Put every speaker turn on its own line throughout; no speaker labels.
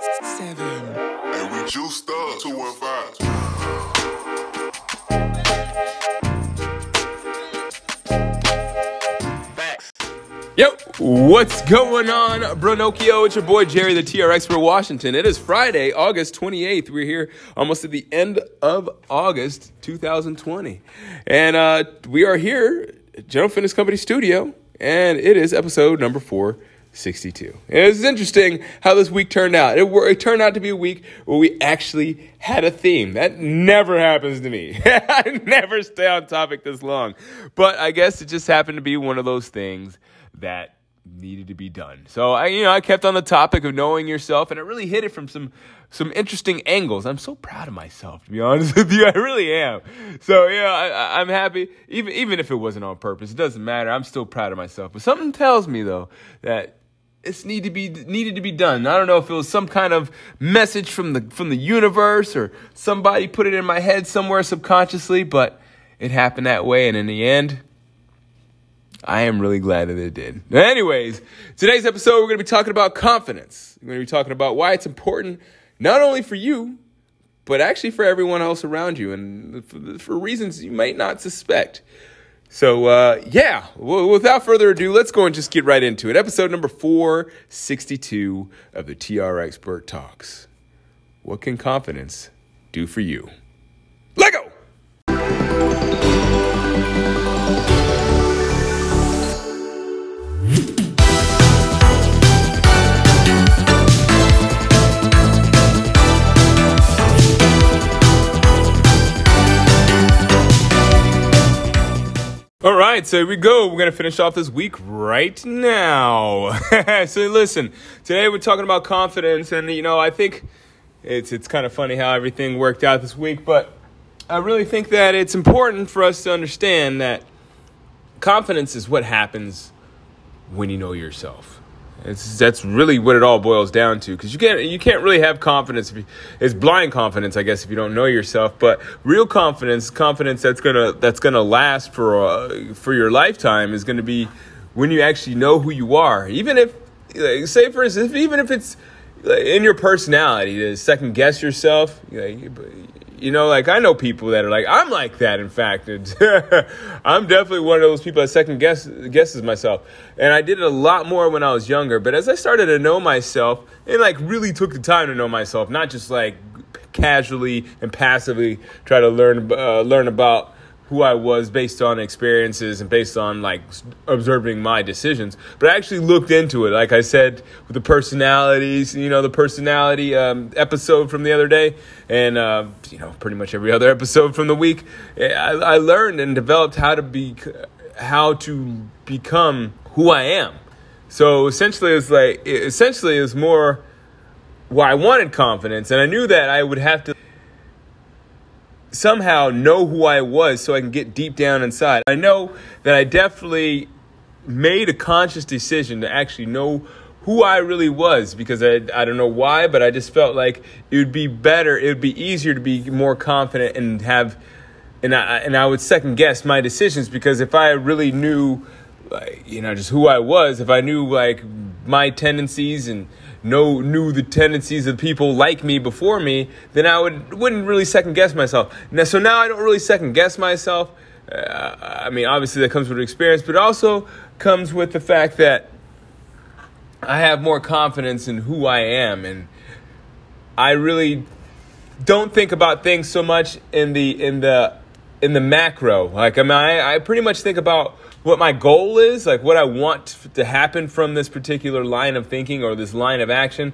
seven. And we juiced up 215. Yo, what's going on, Bronocchio? It's your boy Jerry, the TRX for Washington. It is Friday, August 28th. We're here almost at the end of August 2020. And uh, we are here at General Fitness Company Studio, and it is episode number four. 462. And it's interesting how this week turned out. It, it turned out to be a week where we actually had a theme. That never happens to me. I never stay on topic this long. But I guess it just happened to be one of those things that needed to be done. So I, you know, I kept on the topic of knowing yourself, and I really hit it from some some interesting angles. I'm so proud of myself, to be honest with you. I really am. So yeah, I, I'm happy. Even even if it wasn't on purpose, it doesn't matter. I'm still proud of myself. But something tells me though that it's need to be needed to be done. I don't know if it was some kind of message from the from the universe or somebody put it in my head somewhere subconsciously, but it happened that way. And in the end, I am really glad that it did. Anyways, today's episode, we're going to be talking about confidence. We're going to be talking about why it's important, not only for you, but actually for everyone else around you, and for, for reasons you might not suspect. So, uh, yeah, w- without further ado, let's go and just get right into it. Episode number 462 of the TR Expert Talks. What can confidence do for you? Right, so here we go. We're going to finish off this week right now. so listen, today we're talking about confidence and you know, I think it's it's kind of funny how everything worked out this week, but I really think that it's important for us to understand that confidence is what happens when you know yourself. It's, that's really what it all boils down to because you can't you can't really have confidence you, it's blind confidence I guess if you don't know yourself but real confidence confidence that's gonna that's gonna last for uh, for your lifetime is gonna be when you actually know who you are. Even if like, say for instance even if it's in your personality to second guess yourself you know, like I know people that are like, I'm like that. In fact, I'm definitely one of those people that second guess guesses myself. And I did it a lot more when I was younger. But as I started to know myself and like really took the time to know myself, not just like casually and passively try to learn uh, learn about who I was based on experiences and based on like observing my decisions. But I actually looked into it, like I said, with the personalities, you know, the personality um, episode from the other day, and uh, you know, pretty much every other episode from the week. I, I learned and developed how to be, how to become who I am. So essentially, it's like essentially it's more. Well, I wanted confidence, and I knew that I would have to somehow know who I was so I can get deep down inside. I know that I definitely made a conscious decision to actually know who I really was because I, I don't know why, but I just felt like it would be better, it would be easier to be more confident and have, and I, and I would second guess my decisions because if I really knew, like, you know, just who I was, if I knew like my tendencies and know knew the tendencies of people like me before me, then I would wouldn't really second guess myself. Now, so now I don't really second guess myself. Uh, I mean, obviously that comes with experience, but also comes with the fact that I have more confidence in who I am, and I really don't think about things so much in the in the in the macro. Like I mean, I, I pretty much think about what my goal is, like what I want to happen from this particular line of thinking or this line of action,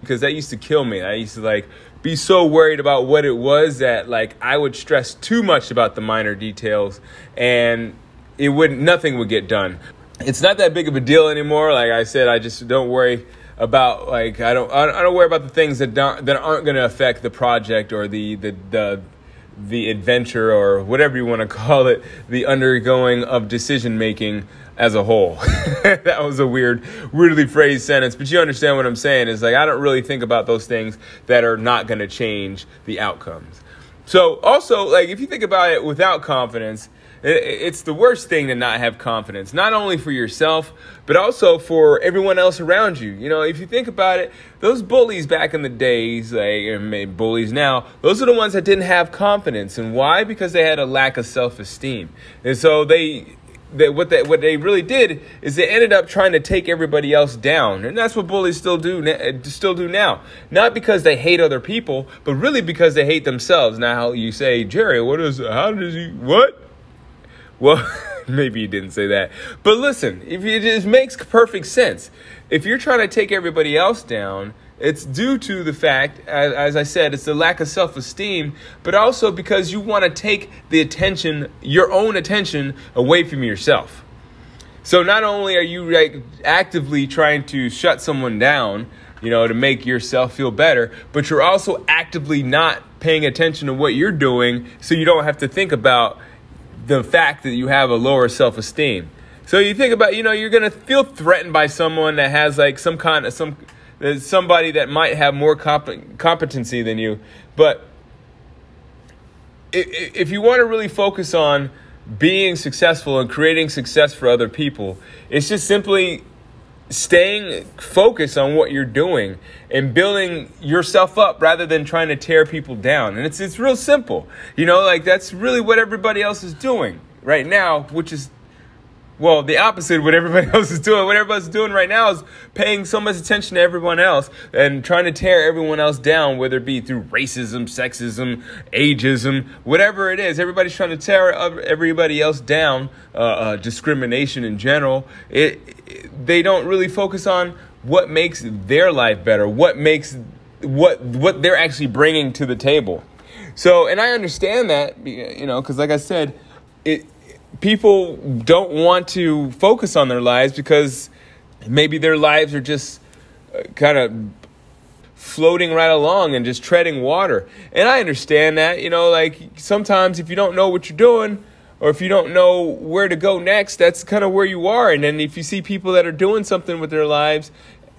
because that used to kill me. I used to like be so worried about what it was that like I would stress too much about the minor details and it wouldn't nothing would get done. It's not that big of a deal anymore. Like I said, I just don't worry about like I don't I don't worry about the things that don't that aren't going to affect the project or the the the the adventure or whatever you want to call it, the undergoing of decision making as a whole. that was a weird, weirdly phrased sentence, but you understand what I'm saying. Is like I don't really think about those things that are not going to change the outcomes. So also, like if you think about it without confidence, it's the worst thing to not have confidence, not only for yourself, but also for everyone else around you. You know, if you think about it, those bullies back in the days, like bullies now, those are the ones that didn't have confidence. And why? Because they had a lack of self esteem. And so they, they, what they what they really did is they ended up trying to take everybody else down, and that's what bullies still do uh, still do now. Not because they hate other people, but really because they hate themselves. Now you say, Jerry, what is how does he what? Well, maybe you didn't say that, but listen, if it just makes perfect sense. If you're trying to take everybody else down, it's due to the fact, as, as, I said, it's the lack of self esteem, but also because you want to take the attention, your own attention, away from yourself. So not only are you like actively trying to shut someone down, you know, to make yourself feel better, but you're also actively not paying attention to what you're doing so you don't have to think about the fact that you have a lower self esteem. So you think about, you know, you're to feel threatened by someone that has like some kind of some there's somebody that might have more comp- competency than you. But if you want to really focus on being successful and creating success for other people, it's just simply staying focused on what you're doing and building yourself up rather than trying to tear people down. And it's it's real simple. You know, like that's really what everybody else is doing right now, which is well, the opposite of what everybody else is doing. What everybody's doing right now is paying so much attention to everyone else and trying to tear everyone else down, whether it be through racism, sexism, ageism, whatever it is. Everybody's trying to tear everybody else down, uh, uh, discrimination in general. It, it, they don't really focus on what makes their life better, what makes what what they're actually bringing to the table. So, and I understand that, you know, because like I said, it people don't want to focus on their lives because maybe their lives are just uh, kind of floating right along and just treading water. And I understand that, you know, like sometimes if you don't know what you're doing or if you don't know where to go next, that's kind of where you are. And then if you see people that are doing something with their lives,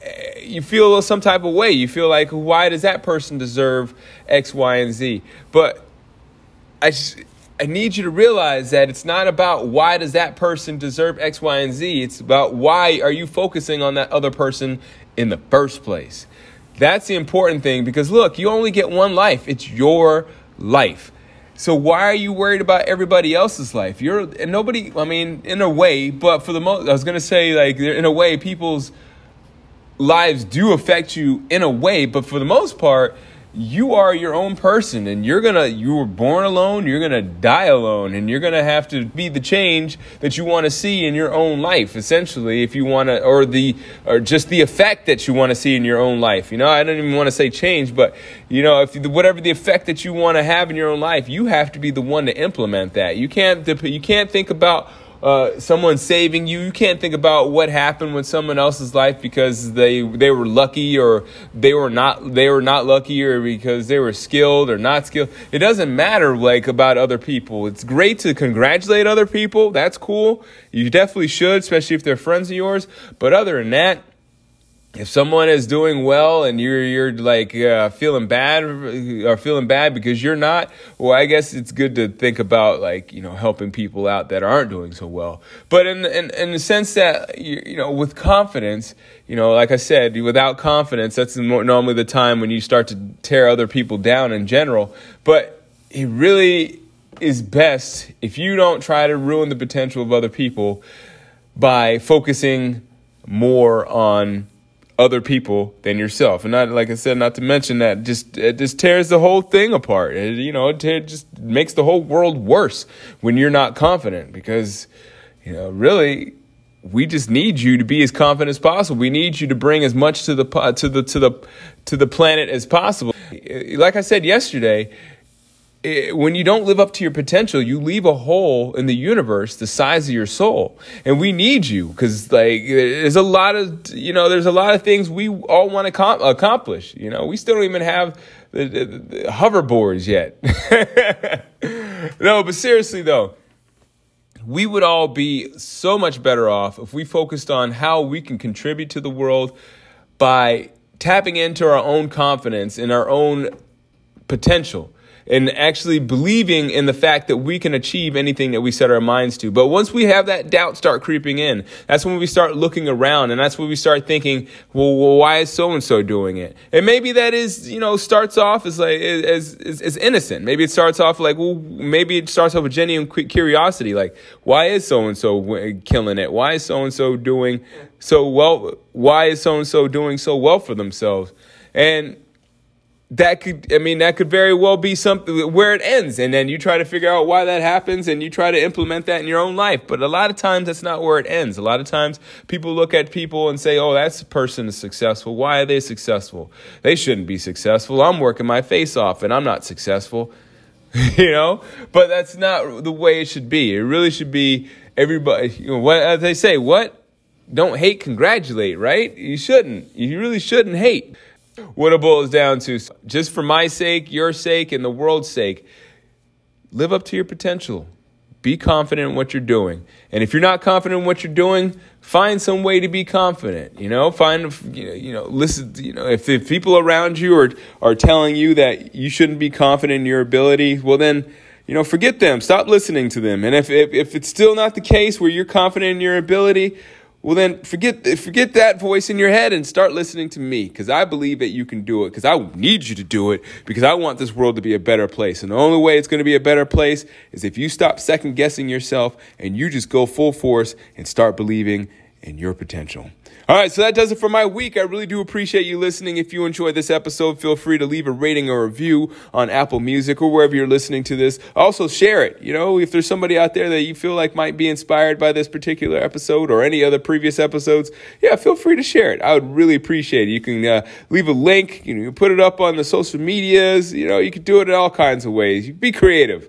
eh, you feel some type of way. You feel like, why does that person deserve X, Y, and Z? But I I need you to realize that it's not about why does that person deserve X, Y, and Z. It's about why are you focusing on that other person in the first place. That's the important thing because look, you only get one life. It's your life. So why are you worried about everybody else's life? You're and nobody. I mean, in a way, but for the most, I was gonna say like in a way, people's lives do affect you in a way, but for the most part you are your own person and you're gonna you were born alone you're gonna die alone and you're gonna have to be the change that you want to see in your own life essentially if you want to or the or just the effect that you want to see in your own life you know? I don't even want to say change but you know if whatever the effect that you want to have in your own life you have to be the one to implement that. You can't you can't think about uh, someone saving you. You can't think about what happened with someone else's life because they they were lucky or they were not they were not lucky or because they were skilled or not skilled. It doesn't matter like about other people. It's great to congratulate other people. That's cool. You definitely should, especially if they're friends of yours. But other than that, if someone is doing well and you're you're like uh, feeling bad or feeling bad because you're not, well, I guess it's good to think about like you know helping people out that aren't doing so well. But in in, in the sense that you, you know with confidence, you know, like I said, without confidence, that's normally the time when you start to tear other people down in general. But it really is best if you don't try to ruin the potential of other people by focusing more on other people than yourself. And not like I said, not to mention that just it just tears the whole thing apart. It, you know, it, just makes the whole world worse when you're not confident because you know, really we just need you to be as confident as possible. We need you to bring as much to the to the to the to the planet as possible. Like I said yesterday, it, when you don't live up to your potential, you leave a hole in the universe the size of your soul. And we need you because, like, there's a lot of, you know, there's a lot of things we all want to com- accomplish. You know, we still don't even have the, the, the hoverboards yet. no, but seriously, though, we would all be so much better off if we focused on how we can contribute to the world by tapping into our own confidence and our own potential and actually believing in the fact that we can achieve anything that we set our minds to. But once we have that doubt start creeping in, that's when we start looking around and that's when we start thinking, well, well why is so and so doing it? And maybe that is, you know, starts off as like, as, as, as innocent. Maybe it starts off like, well, maybe it starts off with genuine curiosity. Like, why is so and so killing it? Why is so and so doing so well? Why is so and so doing so well for themselves? And that could i mean that could very well be something where it ends. And then you try to figure out why that happens and you try to implement that in your own life. But a lot of times that's not where it ends. A lot of times people look at people and say oh that's person is successful. Why are they successful? They shouldn't be successful. I'm working my face off and i'm not successful. You know? But that's not the way it should be. It really should be everybody you know what as they say what? Don't hate congratulate right? You shouldn't. You really shouldn't hate what it boils down to, just for my sake, your sake, and the world's sake, live up to your potential. Be confident in what you're doing. And if you're not confident in what you're doing, find some way to be confident. You know, find, you know, listen, you know, if, if people around you are, are telling you that you shouldn't be confident in your ability, well, then, you know, forget them. Stop listening to them. And if, if, if it's still not the case where you're confident in your ability, well, then forget forget that voice in your head and start listening to me because I believe that you can do it because I need you to do it because I want this world to be a better place. And the only way it's going to be a better place is if you stop second guessing yourself and you just go full force and start believing in your potential. All right, so that does it for my week. I really do appreciate you listening. If you enjoyed this episode, feel free to leave a rating or review on Apple Music or wherever you're listening to this. Also, share it. You know, if there's somebody out there that you feel like might be inspired by this particular episode or any other previous episodes, yeah, feel free to share it. I would really appreciate it. You can uh, leave a link, you know, you put it up on the social medias. You know, you can do it in all kinds of ways. You be creative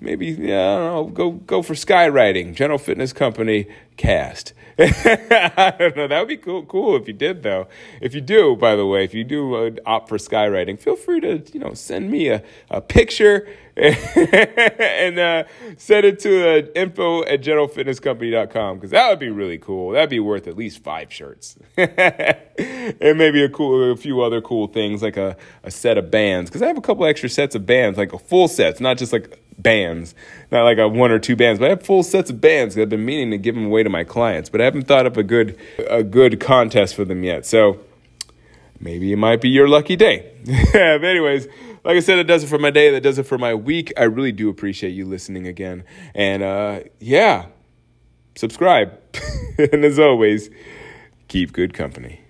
maybe yeah, I don't know, go go for skywriting, General Fitness Company cast. I don't know. That would be cool. Cool if you did, though. If you do, by the way, if you do uh, opt for skywriting, feel free to you know send me a, a picture and uh, send it to uh, info at generalfitnesscompany.com because that would be really cool. That'd be worth at least five shirts and maybe a cool, a few other cool things like a, a set of bands because I have a couple extra sets of bands, like a full sets, not just like bands, not like a one or two bands, but I have full sets of bands I've been meaning to give them away to my clients, but I haven't thought up a good a good contest for them yet. So maybe it might be your lucky day. but anyways, like I said, it does it for my day. That does it for my week. I really do appreciate you listening again. And uh, yeah, subscribe. and as always, keep good company.